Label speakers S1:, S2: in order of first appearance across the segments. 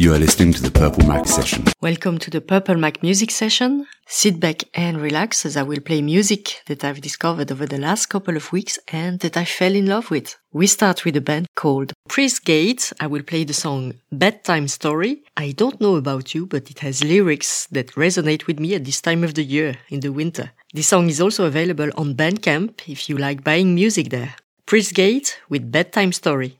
S1: You are listening to the Purple Mac session.
S2: Welcome to the Purple Mac music session. Sit back and relax as I will play music that I've discovered over the last couple of weeks and that I fell in love with. We start with a band called Priestgate. I will play the song Bedtime Story. I don't know about you, but it has lyrics that resonate with me at this time of the year in the winter. This song is also available on Bandcamp if you like buying music there. Priestgate with Bedtime Story.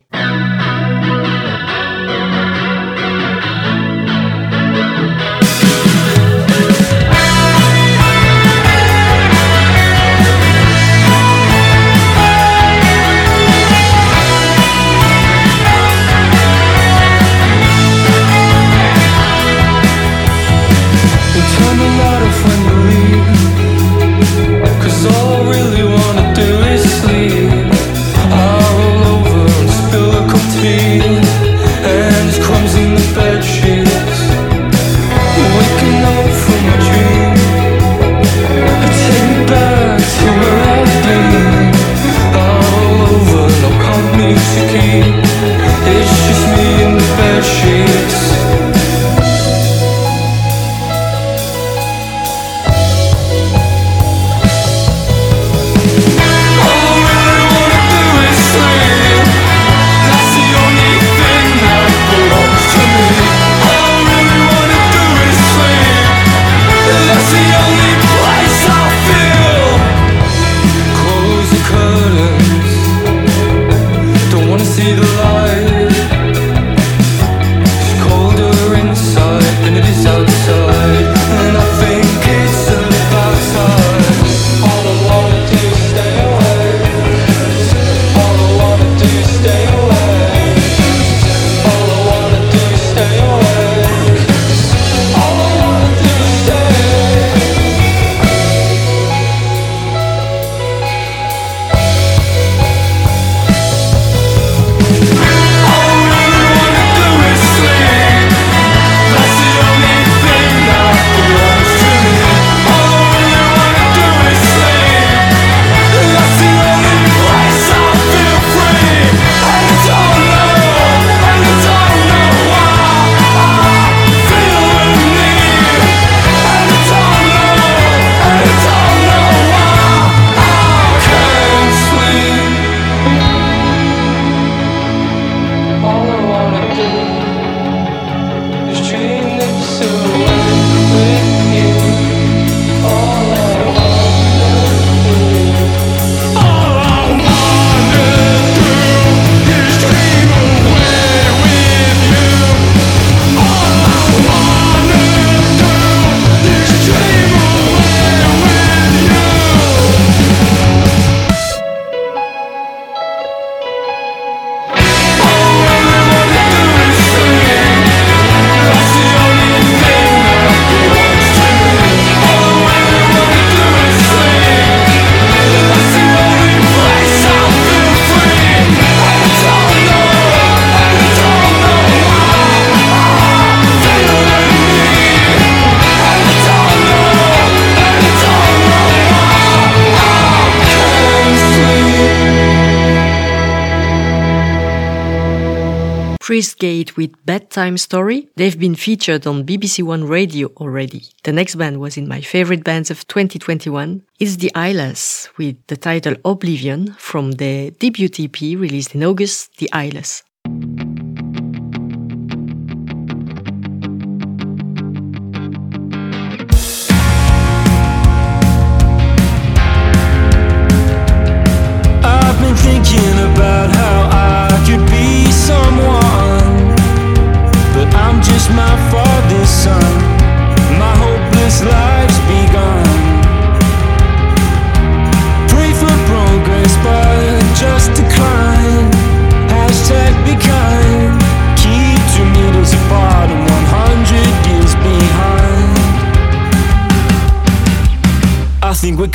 S2: Gate with Bedtime Story. They've been featured on BBC One Radio already. The next band was in my favorite bands of 2021. It's the Eyeless with the title Oblivion from their debut EP released in August, The Eyeless.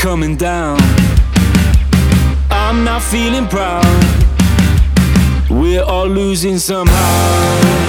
S3: Coming down. I'm not feeling proud. We're all losing somehow.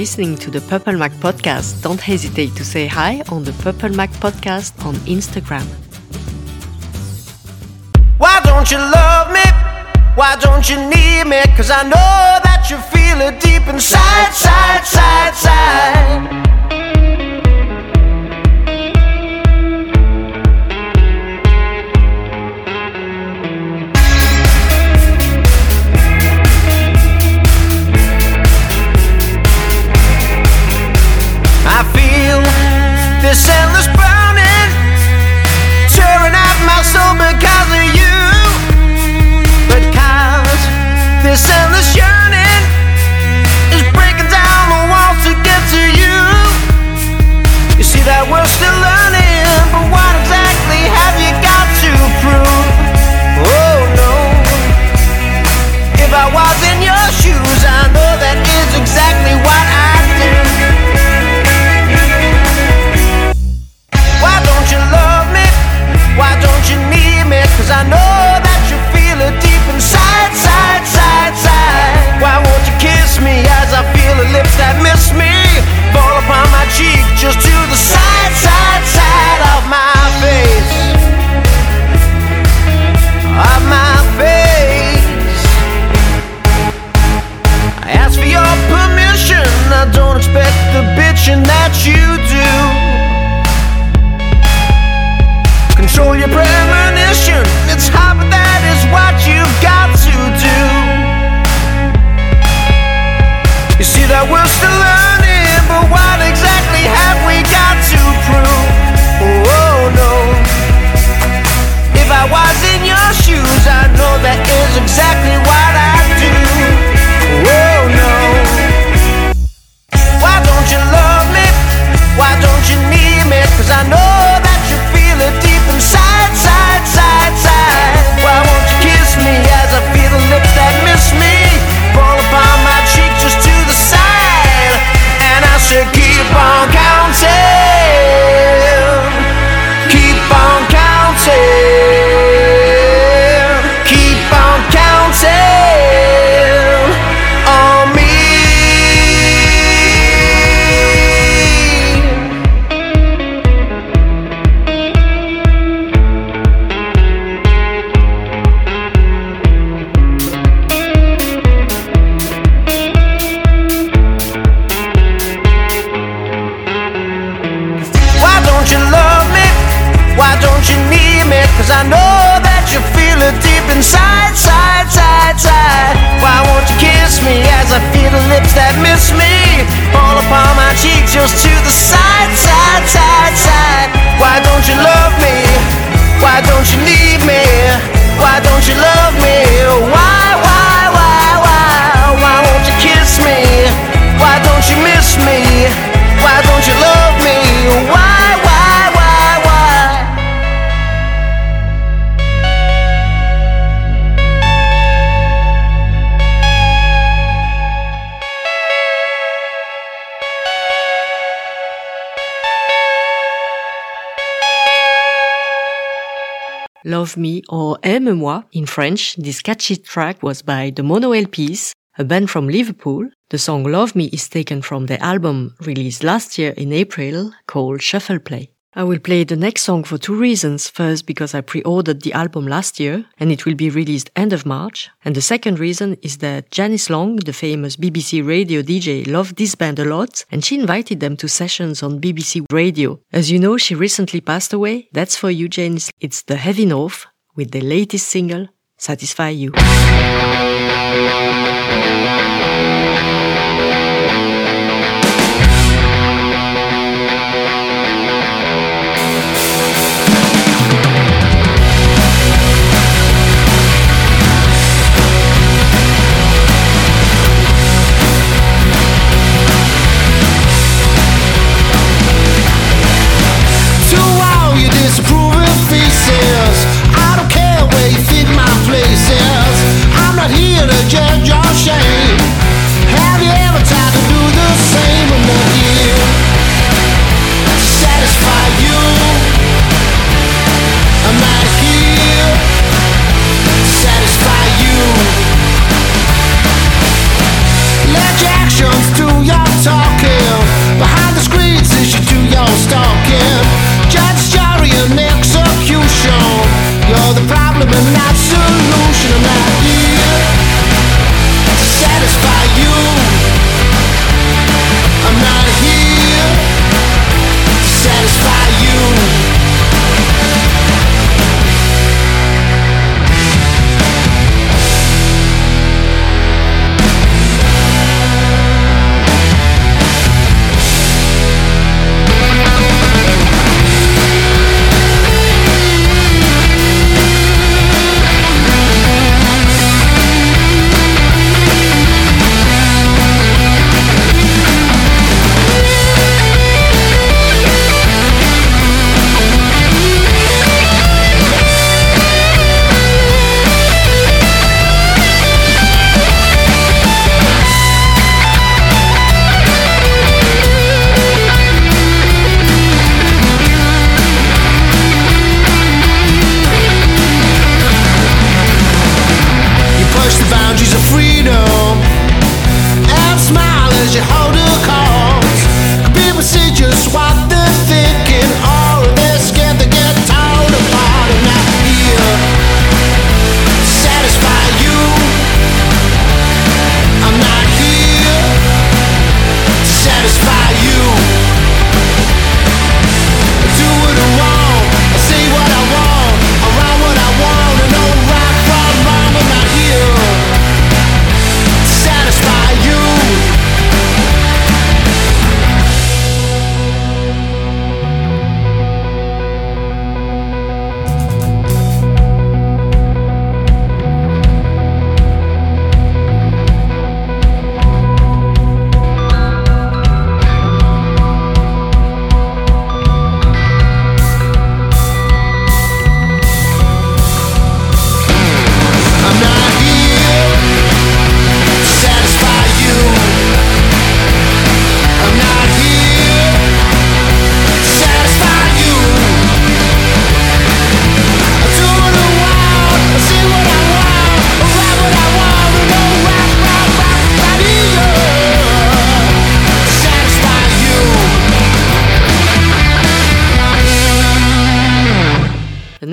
S4: listening to the Purple Mac podcast, don't hesitate to say hi on the Purple Mac podcast on Instagram.
S5: Why don't you love me? Why don't you need me? Cause I know that you feel it deep inside. inside. Love Me
S6: or Aime-moi in French, this catchy track was by the Mono LPs, a band from Liverpool. The song Love Me is taken from the album released last year in April called Shuffle Play. I will play the next song for two reasons. First, because I pre-ordered the album last year and it will be released end of March. And the second reason is that Janice Long, the famous BBC radio DJ, loved this band a lot and she invited them to sessions on BBC radio. As you know, she recently passed away. That's for you, Janice. It's the Heavy North with the latest single, Satisfy You.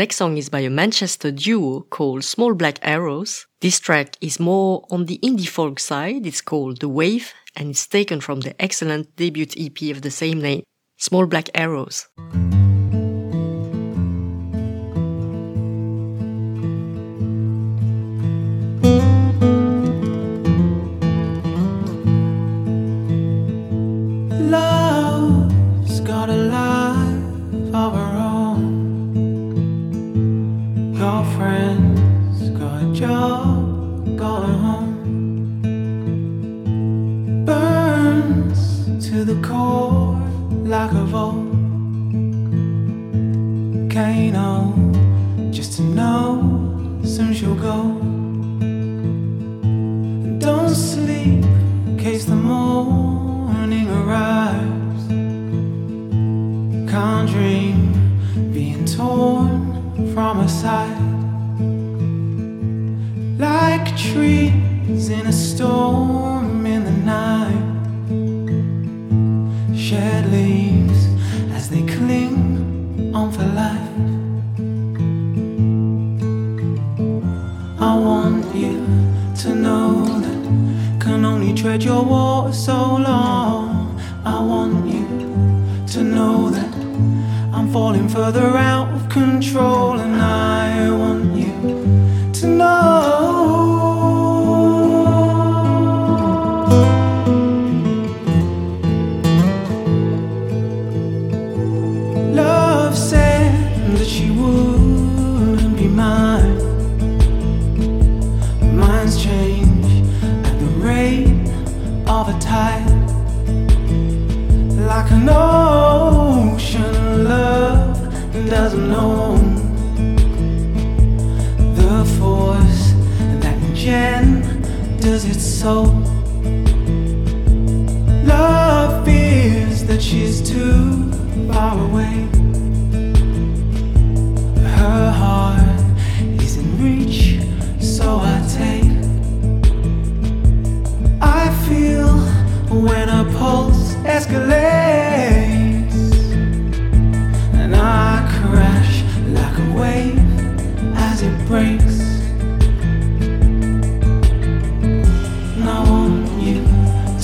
S6: Next song is by a Manchester duo called Small Black Arrows. This track is more on the indie folk side. It's called The Wave and it's taken from the excellent debut EP of the same name, Small Black Arrows.
S7: From a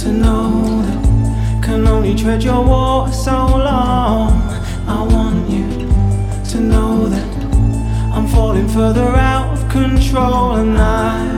S7: to know that can only tread your water so long. I want you to know that I'm falling further out of control, and I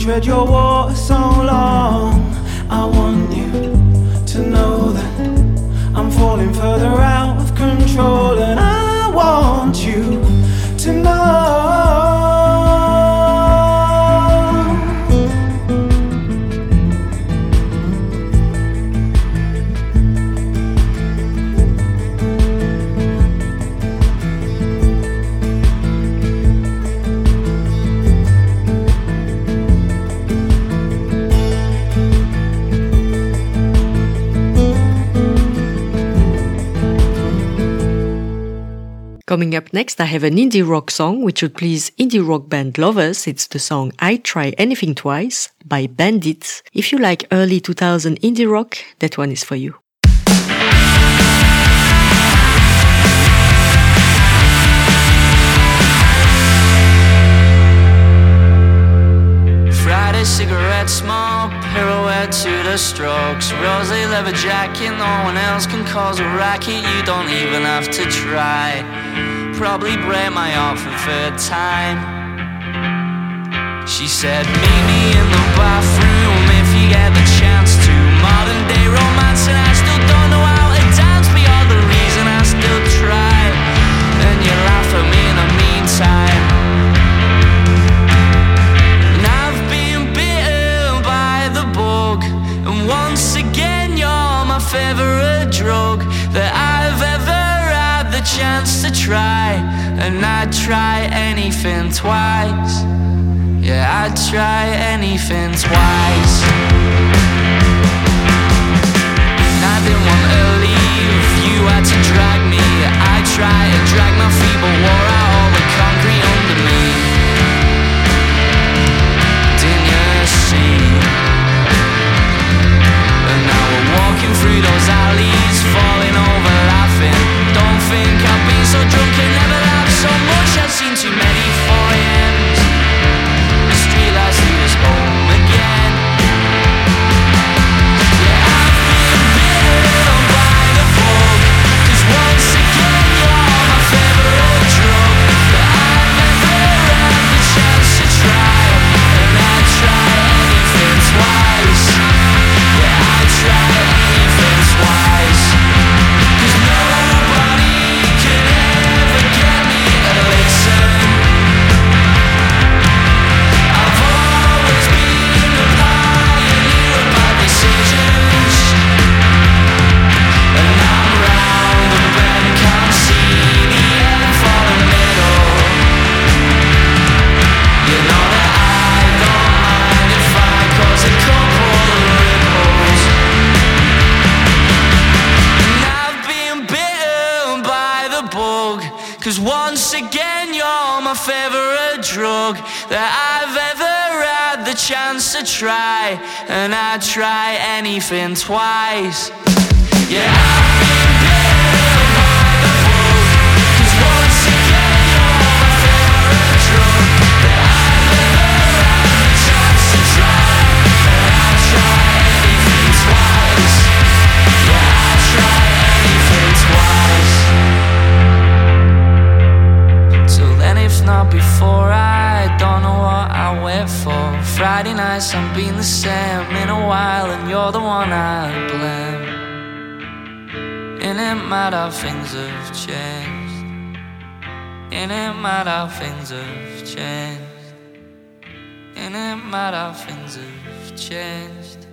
S7: tread your water so long. I want you to know that I'm falling further out of control, and I want you to know.
S4: Coming up next, I have an indie rock song which would please indie rock band lovers. It's the song I Try Anything Twice by Bandits. If you like early 2000 indie rock, that one is for you.
S3: Leather jacket, no one else can cause a racket. You don't even have to try. Probably break my heart for third time. She said, Meet me in the bathroom if you get the chance to. Modern day romance, and I still don't know you're my favorite drug that I've ever had the chance to try. And I'd try anything twice. Yeah, I'd try anything twice. And I didn't want to leave. Chance to try. And I'd try anything twice. Yeah, Friday nights, I'm being the same in a while, and you're the one I blame. In it mad how things have changed. In it mad how things have changed. In it mad how things have changed.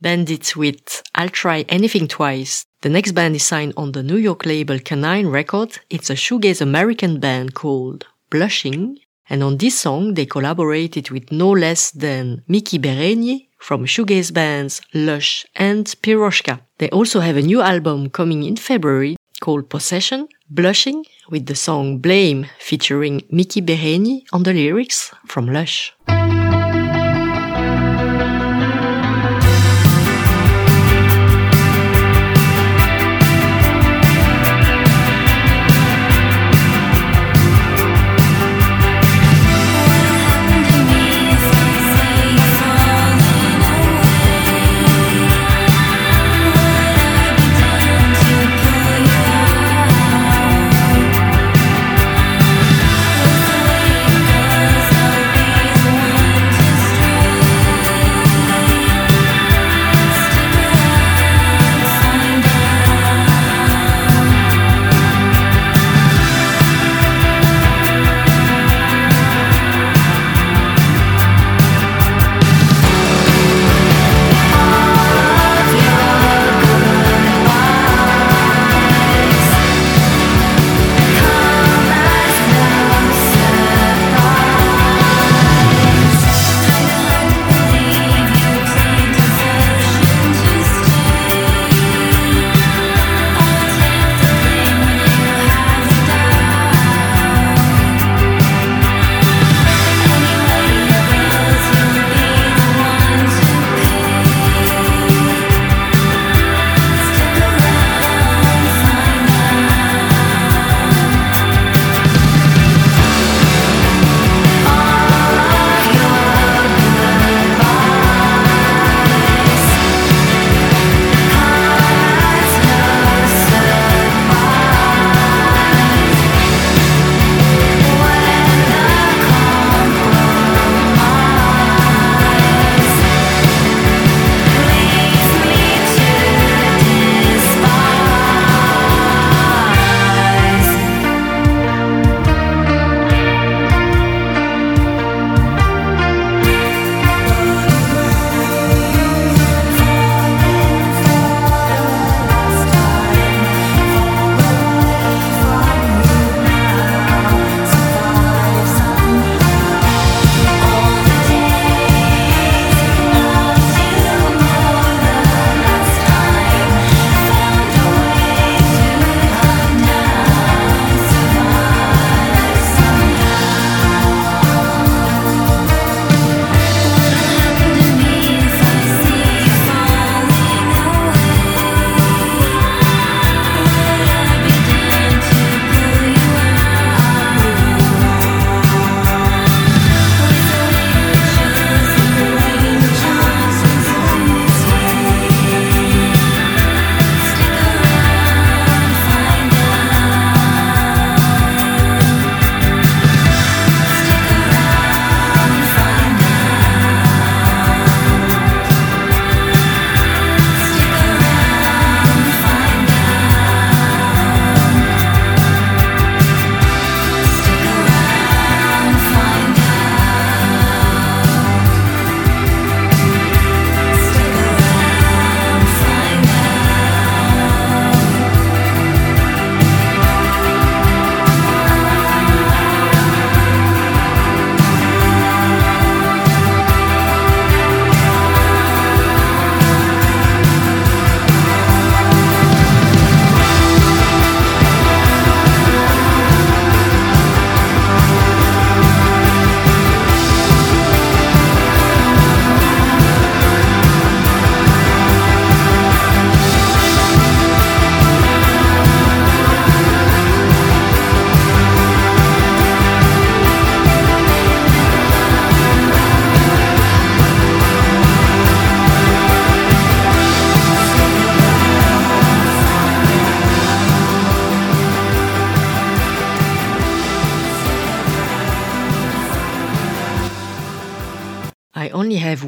S4: Bandits with I'll Try Anything Twice. The next band is signed on the New York label Kanine Records. It's a shoegaze American band called Blushing. And on this song, they collaborated with no less than Miki Berenyi from shoegaze bands Lush and Piroshka. They also have a new album coming in February called Possession, Blushing, with the song Blame featuring Miki Berenyi on the lyrics from Lush.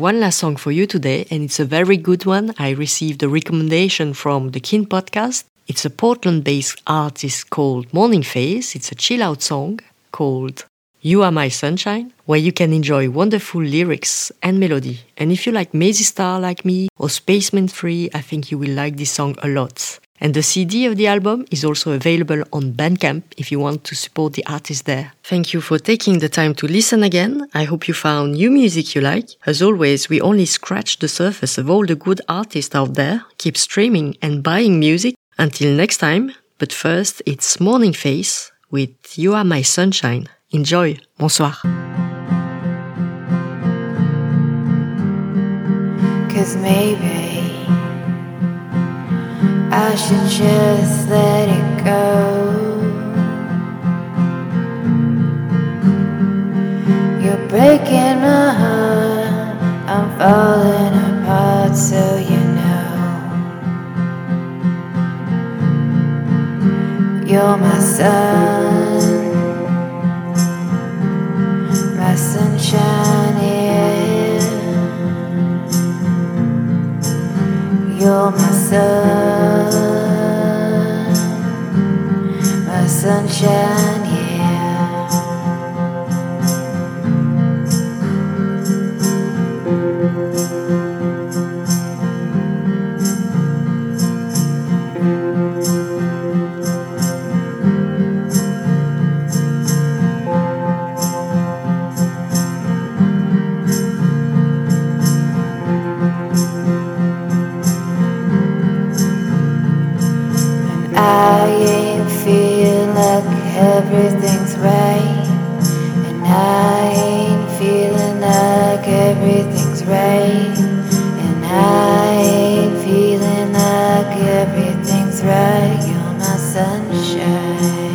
S8: One
S4: last song for you today, and it's a very good one. I received a recommendation from the Kin podcast. It's a Portland based artist called Morning Face. It's a chill out song called You Are My Sunshine, where you can enjoy wonderful lyrics and melody. And if you like Mazzy Star like me or Spacemen 3, I think you will like this song a lot. And the CD of the album is also available on Bandcamp if you want to support the artist there. Thank you for taking the time to listen again. I hope you found new music you like. As always, we only scratch the surface of all the good artists out there. Keep streaming and buying music. Until next time, but first it's Morning Face with You Are My Sunshine. Enjoy. Bonsoir.
S8: Cause maybe I should just let it go. You're breaking my heart, I'm falling apart, so you know. You're my sun, my sunshine, You're my sun, my sunshine, everything's right. You're my sunshine.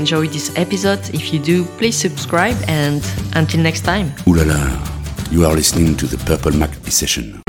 S4: Enjoyed this episode. If you do, please subscribe and until next time.
S1: Ooh la la, you are listening to the Purple Mac session.